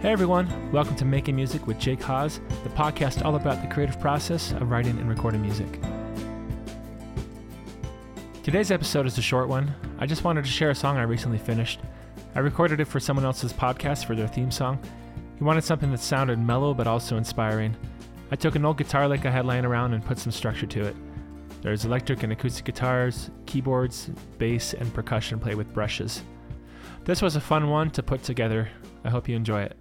Hey everyone, welcome to Making Music with Jake Haas, the podcast all about the creative process of writing and recording music. Today's episode is a short one. I just wanted to share a song I recently finished. I recorded it for someone else's podcast for their theme song. He wanted something that sounded mellow but also inspiring. I took an old guitar lick I had lying around and put some structure to it. There's electric and acoustic guitars, keyboards, bass, and percussion played with brushes. This was a fun one to put together. I hope you enjoy it.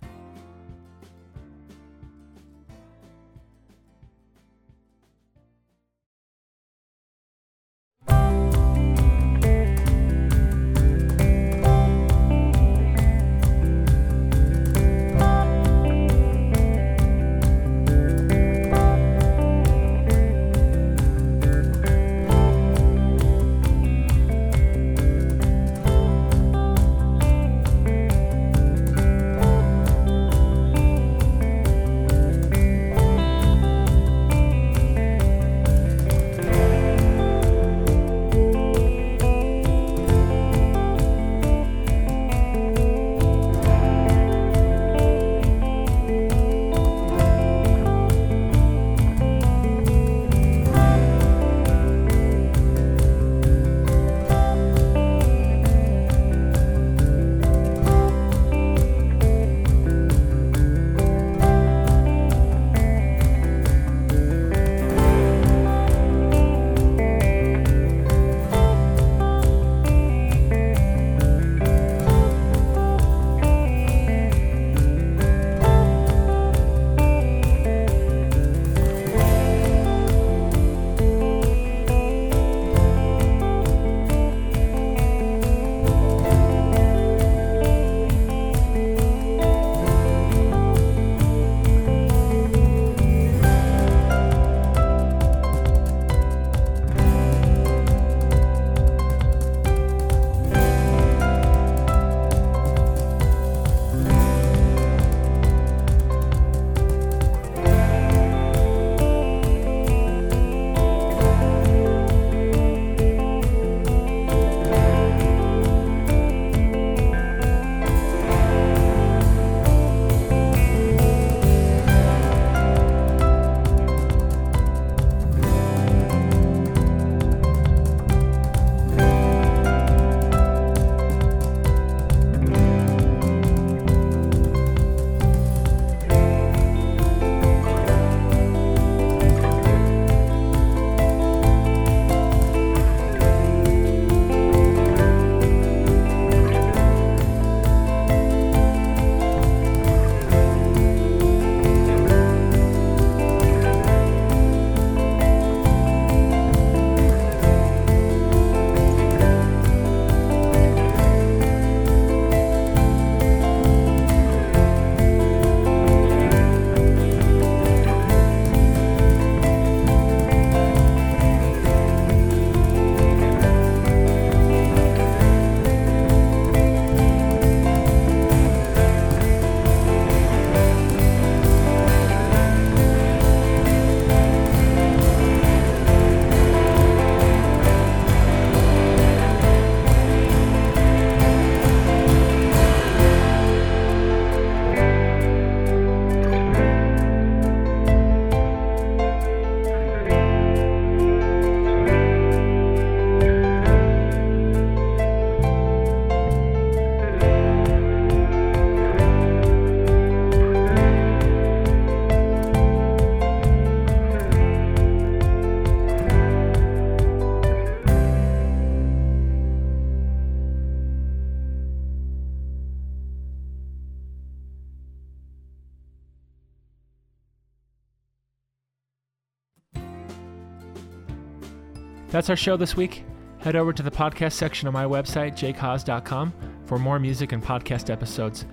That's our show this week. Head over to the podcast section of my website, jakehaas.com, for more music and podcast episodes.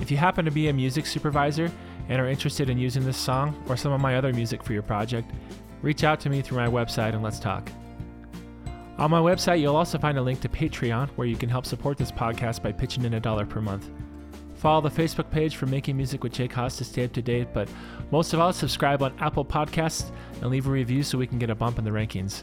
If you happen to be a music supervisor and are interested in using this song or some of my other music for your project, reach out to me through my website and let's talk. On my website, you'll also find a link to Patreon where you can help support this podcast by pitching in a dollar per month. Follow the Facebook page for Making Music with Jake Haas to stay up to date, but most of all, subscribe on Apple Podcasts and leave a review so we can get a bump in the rankings.